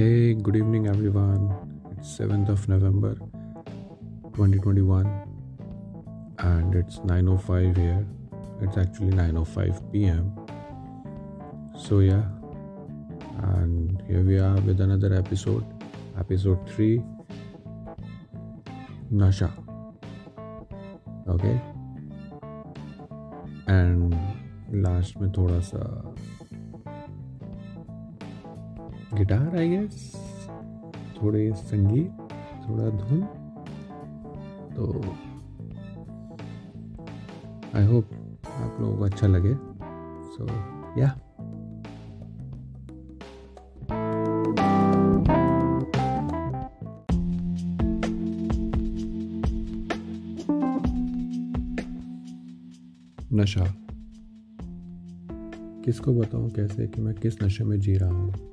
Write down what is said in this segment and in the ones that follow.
Hey, good evening, everyone. It's 7th of November 2021 and it's 9:05 here. It's actually 9:05 p.m. So yeah, and here we are with another episode, episode 3 Nasha. Okay? And last में थोड़ा सा Guitar I guess थोड़े संगीत थोड़ा धुन। तो I hope आप लोगों को अच्छा लगे। सो so, या yeah. नशा। किसको बताऊँ कैसे कि मैं किस नशे में जी रहा हूँ?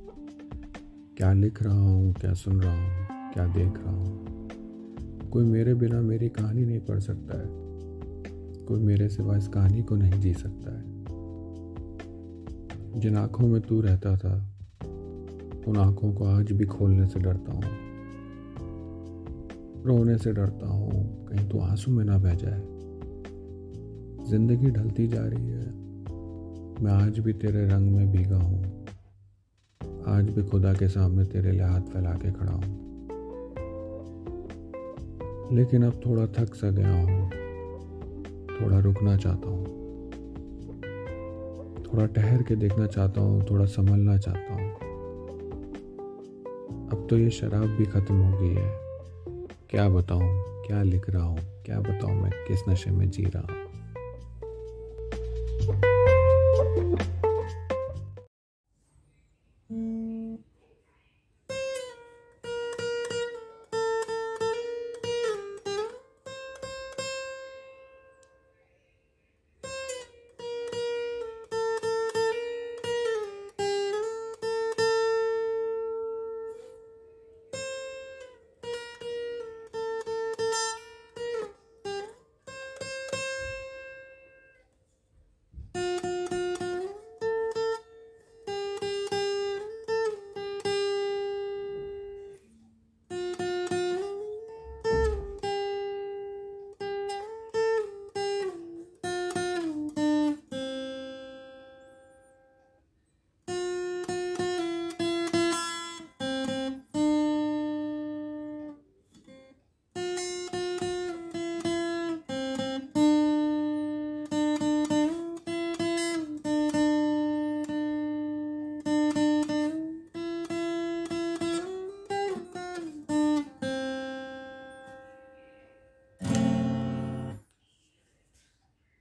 क्या लिख रहा हूँ, क्या सुन रहा हूँ, क्या देख रहा हूँ। कोई मेरे बिना मेरी कहानी नहीं पढ़ सकता है। कोई मेरे सिवा इस कहानी को नहीं जी सकता है। जिन आँखों में तू रहता था, उन आँखों को आज भी खोलने से डरता हूँ। रोने से डरता हूँ, कहीं तू आँसू में ना बह जाए। ज़िंदगी ढलती जा रही है। मैं आज भी तेरे रंग में भीगा हूँ। आज भी खुदा के सामने तेरे लिए हाथ फैला के खड़ा हूँ। लेकिन अब थोड़ा थक सा गया हूँ। थोड़ा रुकना चाहता हूँ। थोड़ा ठहर के देखना चाहता हूँ, थोड़ा संभलना चाहता हूँ। अब तो ये शराब भी खत्म हो गई है। क्या बताऊँ, क्या लिख रहा हूँ, क्या बताऊँ मैं किस नशे में जी रहा हूँ।